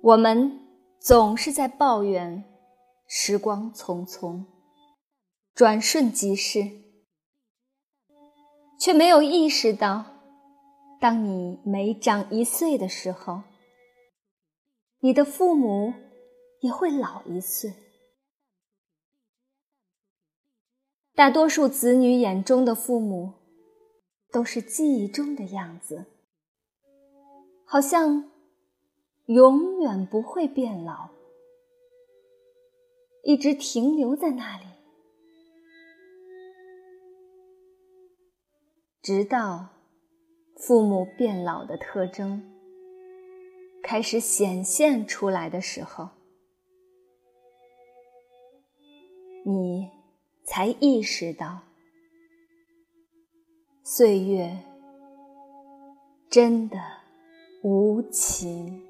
我们总是在抱怨时光匆匆，转瞬即逝，却没有意识到，当你每长一岁的时候，你的父母也会老一岁。大多数子女眼中的父母，都是记忆中的样子，好像。永远不会变老，一直停留在那里，直到父母变老的特征开始显现出来的时候，你才意识到，岁月真的无情。